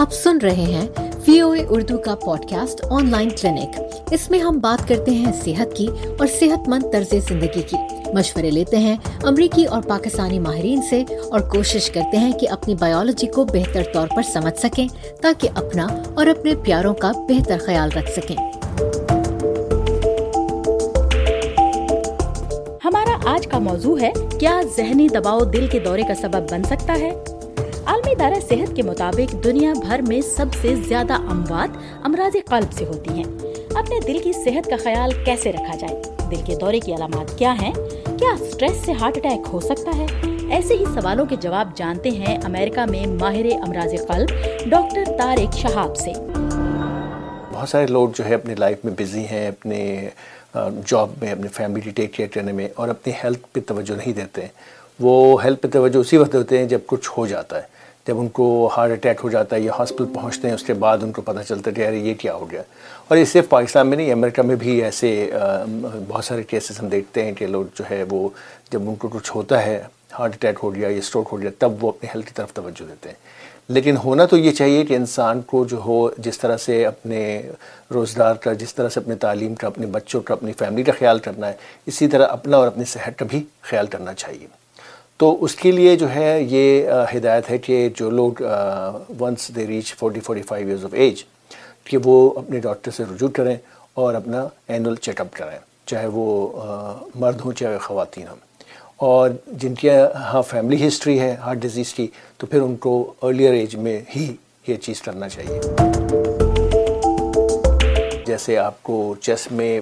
آپ سن رہے ہیں وی او اے اردو کا podcast online clinic اس میں ہم بات کرتے ہیں صحت کی اور صحت مند طرز زندگی کی۔ مشورے لیتے ہیں امریکی اور پاکستانی ماہرین سے اور کوشش کرتے ہیں کہ اپنی بایولوجی کو بہتر طور پر سمجھ سکیں تاکہ اپنا اور اپنے پیاروں کا بہتر خیال رکھ سکیں۔ ہمارا آج کا موضوع ہے، کیا ذہنی دباؤ دل کے دورے کا سبب بن سکتا ہے؟ عالمی ادارہ صحت کے مطابق دنیا بھر میں سب سے زیادہ اموات امراض قلب سے ہوتی ہیں۔ اپنے دل کی صحت کا خیال کیسے رکھا جائے؟ دل کے دورے کی علامات کیا ہیں؟ کیا سٹریس سے ہارٹ اٹیک ہو سکتا ہے؟ ایسے ہی سوالوں کے جواب جانتے ہیں امریکہ میں ماہر امراض قلب ڈاکٹر طارق شہاب سے۔ بہت سارے لوگ جو ہے اپنی لائف میں بزی ہیں، اپنے جاب میں، اپنی فیملی ٹیک کیئر کرنے میں اور اپنی ہیلتھ پہ توجہ نہیں دیتے۔ ہیں وہ ہیلتھ پہ توجہ اسی وقت ہوتے ہیں جب کچھ ہو جاتا ہے۔ جب ان کو ہارٹ اٹیک ہو جاتا ہے یا ہاسپٹل پہنچتے ہیں، اس کے بعد ان کو پتہ چلتا ہے کہ یار، یہ کیا ہو گیا۔ اور یہ صرف پاکستان میں نہیں، امریکہ میں بھی ایسے بہت سارے کیسز ہم دیکھتے ہیں کہ لوگ جو ہے وہ جب ان کو کچھ ہوتا ہے، ہارٹ اٹیک ہو گیا یا اسٹروک ہو گیا، تب وہ اپنے ہیلتھ کی طرف توجہ دیتے ہیں۔ لیکن ہونا تو یہ چاہیے کہ انسان کو جو ہو، جس طرح سے اپنے روزگار کا، جس طرح سے اپنے تعلیم کا، اپنے بچوں کا، اپنی فیملی کا خیال کرنا ہے، اسی طرح اپنا اور اپنی صحت کا بھی خیال کرنا چاہیے۔ تو اس کے لیے جو ہے یہ ہدایت ہے کہ جو لوگ once they reach forty forty five years of age کہ وہ اپنے ڈاکٹر سے رجوع کریں اور اپنا اینول چیک اپ کریں چاہے وہ مرد ہوں چاہے خواتین ہوں۔ اور جن کی ہاں فیملی ہسٹری ہے ہارٹ ڈیزیز کی، تو پھر ان کو ارلیئر ایج میں ہی یہ چیز کرنا چاہیے۔ جیسے آپ کو چیسٹ میں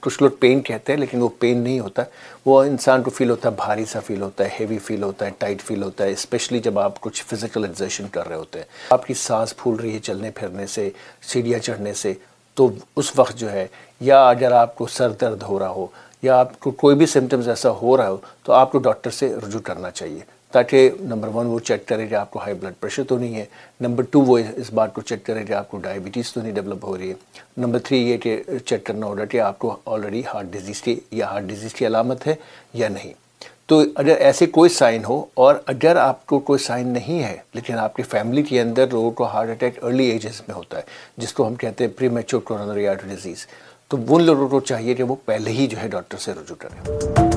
کچھ لوگ پین کہتے ہیں لیکن وہ پین نہیں ہوتا۔ وہ انسان کو فیل ہوتا ہے، بھاری سا فیل ہوتا ہے ہیوی فیل ہوتا ہے ٹائٹ فیل ہوتا ہے اسپیشلی جب آپ کچھ فزیکل ایگزیشن کر رہے ہوتے ہیں۔ آپ کی سانس پھول رہی ہے چلنے پھرنے سے، سیڑھیاں چڑھنے سے، تو اس وقت جو ہے، یا اگر آپ کو سر درد ہو رہا ہو، یا آپ کو کوئی بھی سمٹمز ایسا ہو رہا ہو، تو آپ کو ڈاکٹر سے رجوع کرنا چاہیے۔ تاکہ نمبر ون وہ چیک کرے کہ آپ کو ہائی بلڈ پریشر تو نہیں ہے. نمبر ٹو وہ اس بات کو چیک کرے کہ آپ کو ڈائبٹیز تو نہیں ڈیولپ ہو رہی ہے. نمبر تھری یہ کہ چیک کرنا ہوگا کہ آپ کو آلریڈی ہارٹ ڈیزیز کی یا ہارٹ ڈیزیز کی علامت ہے یا نہیں. تو اگر ایسے کوئی سائن ہو اور اگر آپ کو کوئی سائن نہیں ہے، لیکن آپ کی فیملی کے اندر لوگوں کو ہارٹ اٹیک ارلی ایجز میں ہوتا ہے، جس کو ہم کہتے ہیں premature coronary art disease تو ان لوگوں کو چاہیے کہ وہ پہلے ہی جو ہے ڈاکٹر سے رجوع کریں۔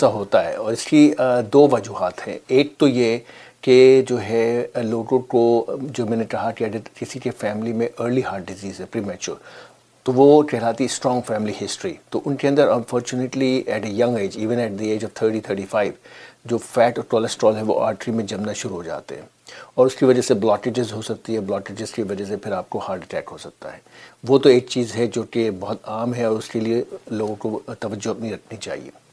ایسا ہوتا ہے اور اس کی دو وجوہات ہیں۔ ایک تو یہ کہ جو ہے، لوگوں کو، جو میں نے کہا کہ اگر کسی کے فیملی میں ارلی ہارٹ ڈیزیز ہے پری میچور تو وہ کہلاتی اسٹرانگ فیملی ہسٹری تو ان کے اندر unfortunately at a young age even at the age of thirty thirty five جو فیٹ اور کولیسٹرول ہے، وہ آرٹری میں جمنا شروع ہو جاتے ہیں۔ اور اس کی وجہ سے بلاکیجز ہو سکتی ہے بلاکیجز کی وجہ سے پھر آپ کو ہارٹ اٹیک ہو سکتا ہے۔ وہ تو ایک چیز ہے جو کہ بہت عام ہے اور اس کے لیے لوگوں کو توجہ اپنی رکھنی چاہیے۔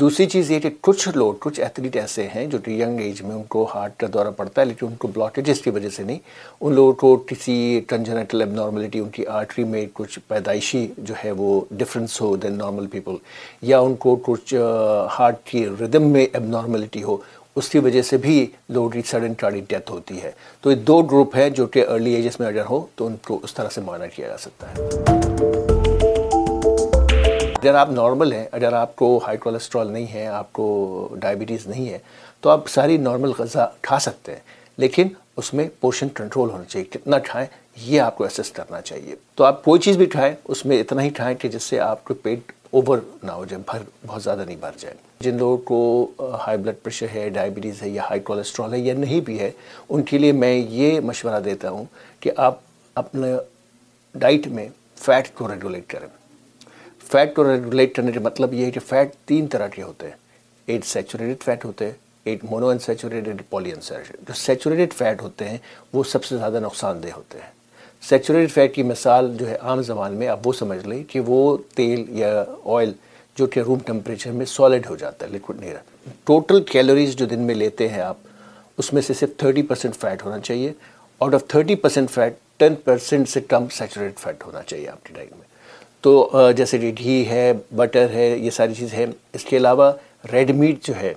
دوسری چیز یہ کہ کچھ لوگ، کچھ ایتھلیٹ ایسے ہیں جو کہ ینگ ایج میں ان کو ہارٹ کا دورہ پڑتا ہے، لیکن ان کو بلاکیجز کی وجہ سے نہیں۔ ان لوگوں کو کسی کنجنیٹل ایب نارملٹی ان کی آرٹری میں کچھ پیدائشی جو ہے وہ ڈفرینس ہو دین نارمل پیپل یا ان کو کچھ ہارٹ کی ردم میں ایب نارملٹی ہو، اس کی وجہ سے بھی لوگوں کی سڈن کارڈی ڈیتھ ہوتی ہے۔ تو یہ دو گروپ ہیں جو کہ ارلی ایجز میں اگر ہو تو ان کو اس طرح سے مانا کیا جا سکتا ہے۔ اگر آپ نارمل ہیں، اگر آپ کو ہائی کولیسٹرول نہیں ہے، آپ کو ڈائبٹیز نہیں ہے، تو آپ ساری نارمل غذا کھا سکتے ہیں، لیکن اس میں پورشن کنٹرول ہونا چاہیے۔ کتنا کھائیں، یہ آپ کو ایسس کرنا چاہیے۔ تو آپ کوئی چیز بھی کھائیں، اس میں اتنا ہی کھائیں کہ جس سے آپ کو پیٹ اوور نہ ہو جائے، بھر، بہت زیادہ نہیں بھر جائے۔ جن لوگوں کو ہائی بلڈ پریشر ہے ڈائبٹیز ہے یا ہائی کولیسٹرول ہے یا نہیں بھی ہے، ان کے لیے میں یہ مشورہ دیتا ہوں کہ آپ اپنے ڈائٹ میں فیٹ کو ریگولیٹ کریں۔ فیٹ کو ریگولیٹ کرنے کا مطلب یہ ہے کہ فیٹ تین طرح کے ہوتے ہیں ایٹ سیچوریٹڈ فیٹ ہوتے ہیں ایٹ مونو ان سیچوریٹڈ پولی جو سیچوریٹڈ فیٹ ہوتے ہیں، وہ سب سے زیادہ نقصان دہ ہوتے ہیں۔ سیچوریٹڈ فیٹ کی مثال جو ہے عام زبان میں، آپ وہ سمجھ لیں کہ وہ تیل یا آئل جو کہ روم ٹمپریچر میں سالڈ ہو جاتا ہے لکوڈ نہیں رہتا۔ ٹوٹل کیلوریز جو دن میں لیتے ہیں آپ، اس میں سے صرف تھرٹی پرسینٹ فیٹ ہونا چاہیے۔ Out of thirty percent fat ten percent سے کم سیچوریٹڈ فیٹ ہونا چاہیے آپ کی ڈائٹ میں۔ تو جیسے کہ گھی ہے، بٹر ہے، یہ ساری چیز ہے۔ اس کے علاوہ ریڈ میٹ جو ہے،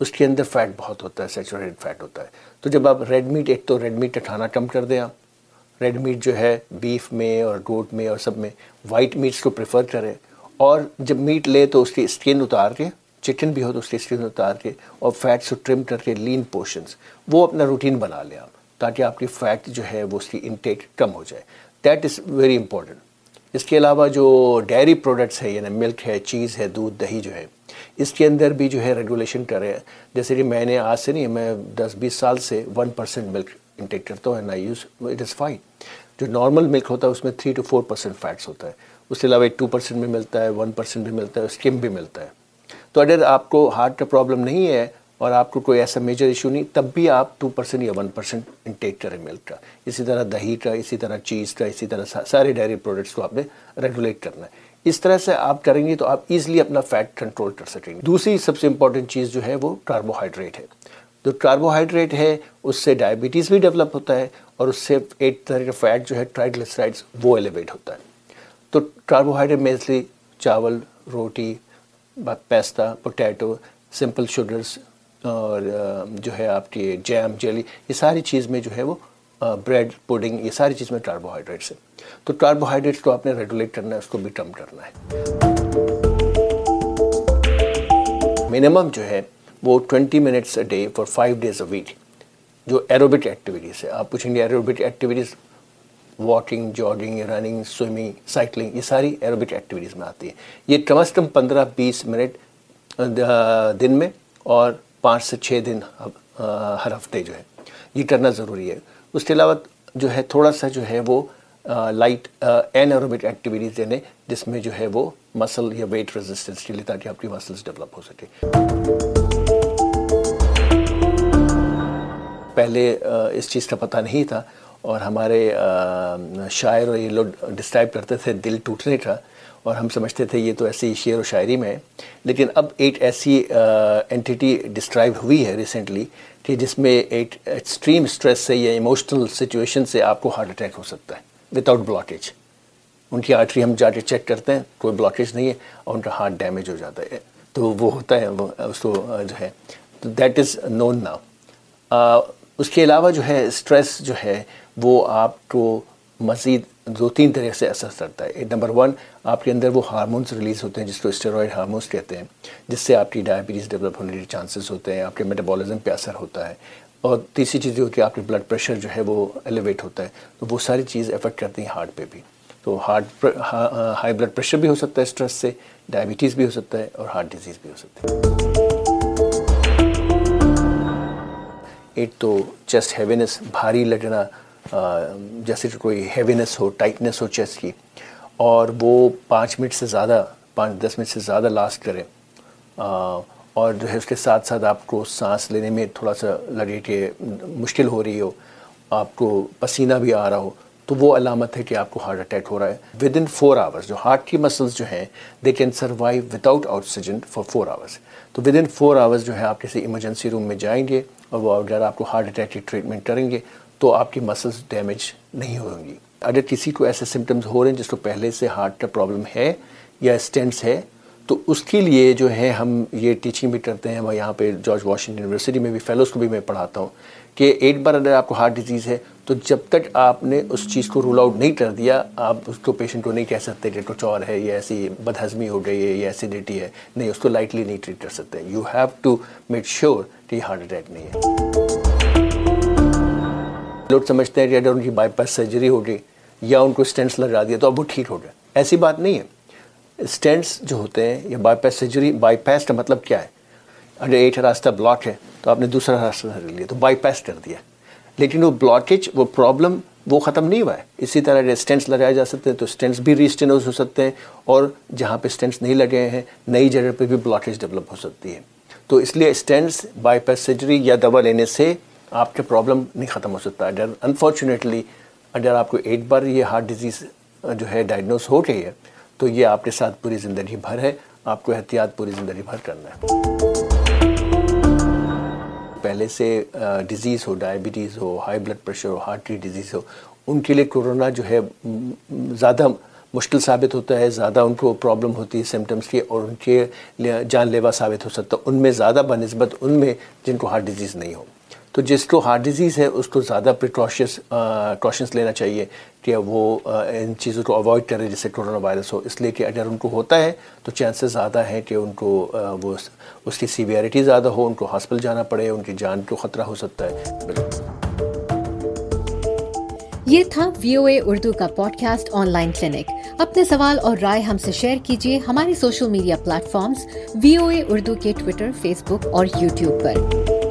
اس کے اندر فیٹ بہت ہوتا ہے، سیچوریٹڈ فیٹ ہوتا ہے۔ تو جب آپ ریڈ میٹ، ایک تو ریڈ میٹ کا کھانا کم کر دیں آپ۔ ریڈ میٹ جو ہے، بیف میں اور گوٹ میں اور سب میں وائٹ میٹس کو پریفر کریں۔ اور جب میٹ لے تو اس کی اسکن اتار کے چکن بھی ہو تو اس کے اسکن اتار کے اور فیٹس کو ٹرم کر کے لین پورشنس وہ اپنا روٹین بنا لیں آپ، تاکہ آپ کی فیٹ جو ہے، وہ اس کی انٹیک کم ہو جائے۔ That is very important. اس کے علاوہ جو ڈیری پروڈکٹس ہے یعنی ملک ہے، چیز ہے، دودھ، دہی جو ہے، اس کے اندر بھی جو ہے ریگولیشن کرے جیسے کہ میں نے آج سے نہیں، میں دس بیس سال سے ون پرسینٹ ملک انٹیک کرتا ہوں I use it is fine جو نارمل ملک ہوتا ہے، اس میں three two four percent fats ہوتا ہے۔ اس کے علاوہ ایک ٹو پرسینٹ بھی ملتا ہے ون پرسینٹ بھی ملتا ہے اسکم بھی ملتا ہے۔ تو اگر آپ کو ہارٹ کا پرابلم نہیں ہے اور آپ کو کوئی ایسا میجر ایشو نہیں، تب بھی آپ ٹو پرسینٹ یا ون پرسینٹ انٹیک کریں ملک کا، اسی طرح دہی کا، اسی طرح چیز کا، اسی طرح سارے ڈائری پروڈکٹس کو آپ نے ریگولیٹ کرنا ہے۔ اس طرح سے آپ کریں گے تو آپ ایزلی اپنا فیٹ کنٹرول کر سکیں گے۔ دوسری سب سے امپورٹنٹ چیز جو ہے وہ کاربوہائیڈریٹ ہے۔ جو کاربوہائیڈریٹ ہے، اس سے ڈائبٹیز بھی ڈیولپ ہوتا ہے اور اس سے ایک طرح کا فیٹ جو ہے ٹرائیگلیسرائڈس وہ ایلیویٹ ہوتا ہے۔ تو کاربوہائیڈریٹ میزلی چاول، روٹی پیستا پوٹیٹو سمپل شوگرس اور جو ہے آپ کی جیم، جیلی، یہ ساری چیز میں جو ہے وہ بریڈ، پوڈنگ، یہ ساری چیز میں کاربوہائیڈریٹس ہیں۔ تو کاربوہائیڈریٹس کو آپ نے ریگولیٹ کرنا ہے، اس کو بھی کم کرنا ہے۔ منیمم جو ہے وہ twenty minutes a day for five days a week جو ایروبٹ ایکٹیویٹیز ہے۔ آپ پوچھیں گے aerobic activities walking jogging running swimming cycling یہ ساری ایروبک ایکٹیویٹیز میں آتی ہے یہ کم از کم پندرہ بیس منٹ دن میں اور پانچ سے چھ دن ہر ہفتے جو ہے، یہ کرنا ضروری ہے۔ اس کے علاوہ جو ہے، تھوڑا سا جو ہے وہ لائٹ این ایروبک ایکٹیویٹیز دینے، جس میں جو ہے وہ مسل یا ویٹ ریزسٹنس کے لیے تاکہ آپ کی مسلس ڈیولپ ہو سکے۔ پہلے اس چیز کا پتہ نہیں تھا اور ہمارے شاعر اور یہ لوگ ڈسکرائب کرتے تھے، دل ٹوٹنے کا۔ اور ہم سمجھتے تھے یہ تو ایسی شعر و شاعری میں ہے۔ لیکن اب ایک ایسی اینٹی ڈسکرائب ہوئی ہے ریسنٹلی کہ جس میں ایک ایکسٹریم اسٹریس سے یا ایموشنل سچویشن سے آپ کو ہارٹ اٹیک ہو سکتا ہے ود آؤٹ بلاکیج ان کی آرٹری ہم جا کے چیک کرتے ہیں، کوئی بلاکیج نہیں ہے اور ان کا ہارٹ ڈیمیج ہو جاتا ہے۔ تو وہ ہوتا ہے، وہ اس کو جو ہے، تو دیٹ از نون ناؤ اس کے علاوہ جو ہے اسٹریس جو ہے، وہ آپ کو مزید دو تین طرح سے اثر کرتا ہے۔ نمبر ون، آپ کے اندر وہ ہارمونس ریلیز ہوتے ہیں جس کو اسٹیرائڈ ہارمونس کہتے ہیں، جس سے آپ کی ڈائبٹیز ڈیولپ ہونے کے چانسز ہوتے ہیں، آپ کے میٹابولزم پہ اثر ہوتا ہے۔ اور تیسری چیز یہ ہوتی ہے، آپ کے بلڈ پریشر جو ہے وہ ایلیویٹ ہوتا ہے۔ تو وہ ساری چیز افیکٹ کرتی ہیں ہارٹ پہ بھی۔ تو ہارٹ ہائی بلڈ پریشر بھی ہو سکتا ہے اسٹریس سے، ڈائبٹیز بھی ہو سکتا ہے اور ہارٹ ڈیزیز بھی ہو سکتی ہے ایک تو چیسٹ ہیوینس، بھاری لگنا جیسے کہ کوئی ہیوینس ہو ٹائٹنس ہو چیسٹ کی، اور وہ پانچ منٹ سے زیادہ، پانچ دس منٹ سے زیادہ لاسٹ کرے۔ اور جو ہے اس کے ساتھ ساتھ آپ کو سانس لینے میں تھوڑا سا لگے کہ مشکل ہو رہی ہو، آپ کو پسینہ بھی آ رہا ہو، تو وہ علامت ہے کہ آپ کو ہارٹ اٹیک ہو رہا ہے۔ ود ان فور آورس جو ہارٹ کی مسلس جو ہیں they can survive without oxygen for four hours تو ود ان فور آورس جو ہے، آپ کسی ایمرجنسی روم میں جائیں گے، اور وہ اگر آپ کو ہارٹ اٹیک کی ٹریٹمنٹ کریں گے تو آپ کی مسلس ڈیمیج نہیں ہوں گی اگر کسی کو ایسے سمٹمز ہو رہے ہیں جس کو پہلے سے ہارٹ کا پرابلم ہے یا اسٹینٹس ہے، تو اس کے لیے جو ہے ہم یہ ٹیچنگ بھی کرتے ہیں۔ میں یہاں پہ جارج واشنگٹن یونیورسٹی میں بھی فیلوز کو بھی میں پڑھاتا ہوں کہ ایک بار اگر آپ کو ہارٹ ڈیزیز ہے، تو جب تک آپ نے اس چیز کو رول آؤٹ نہیں کر دیا، آپ اس کو پیشنٹ کو نہیں کہہ سکتے کہ کچھ اور ہے یا ایسی بد ہضمی ہو گئی ہے یا ایسیڈیٹی ہے۔ نہیں، اس کو لائٹلی نہیں ٹریٹ کر سکتے۔ You have to make sure کہ یہ ہارٹ اٹیک نہیں ہے۔ لوگ سمجھتے ہیں کہ اگر ان کی بائی پاس سرجری ہو گئی یا ان کو اسٹینٹس لگا دیا تو اب وہ ٹھیک ہو گیا ایسی بات نہیں ہے۔ اسٹینٹس جو ہوتے ہیں یا bypass surgery bypass کا مطلب کیا ہے؟ اگر ایک راستہ بلاک ہے تو آپ نے دوسرا راستہ لیا، تو بائی پاس کر دیا۔ لیکن وہ بلاکیج وہ پرابلم وہ ختم نہیں ہوا ہے۔ اسی طرح اگر اسٹینٹس لگائے جا سکتے ہیں تو اسٹینٹس بھی ریسٹینوز ہو سکتے ہیں اور جہاں پہ اسٹینٹس نہیں لگے ہیں، نئی جگہ پہ بھی بلاکیج ڈیولپ ہو سکتی ہے۔ تو اس لیے اسٹینٹس بائی پاس سرجری یا دوا لینے سے آپ کے پرابلم نہیں ختم ہو سکتا۔ اگر انفارچونیٹلی اگر آپ کو ایک بار یہ ہارٹ ڈیزیز جو ہے ڈائگنوز ہو گئی ہے، تو یہ آپ کے ساتھ پوری زندگی بھر ہے۔ آپ کو احتیاط پوری زندگی بھر کرنا ہے۔ پہلے سے ڈیزیز ہو ڈائبٹیز ہو ہائی بلڈ پریشر ہو ہارٹ کی ڈیزیز ہو، ان کے لیے کورونا جو ہے زیادہ مشکل ثابت ہوتا ہے۔ زیادہ ان کو پرابلم ہوتی ہے سمٹمس کی، اور ان کے جان لیوا ثابت ہو سکتا ہے۔ ان میں زیادہ بہ نسبت ان میں جن کو ہارٹ ڈیزیز نہیں ہو۔ تو جس کو ہارٹ ڈیزیز ہے، اس کو زیادہ پریکاشس پریکاشنس لینا چاہیے کہ وہ ان چیزوں کو اوائڈ کرے جیسے کرونا وائرس ہو۔ اس لیے کہ اگر ان کو ہوتا ہے تو چانسز زیادہ ہیں کہ ان کو وہ اس کی سیویئرٹی زیادہ ہو، ان کو ہاسپٹل جانا پڑے، ان کی جان کو خطرہ ہو سکتا ہے۔ یہ تھا وی او اے اردو کا podcast online clinic اپنے سوال اور رائے ہم سے شیئر کیجیے ہماری social media platforms V O A Urdu کے ٹویٹر فیس بک اور یوٹیوب پر۔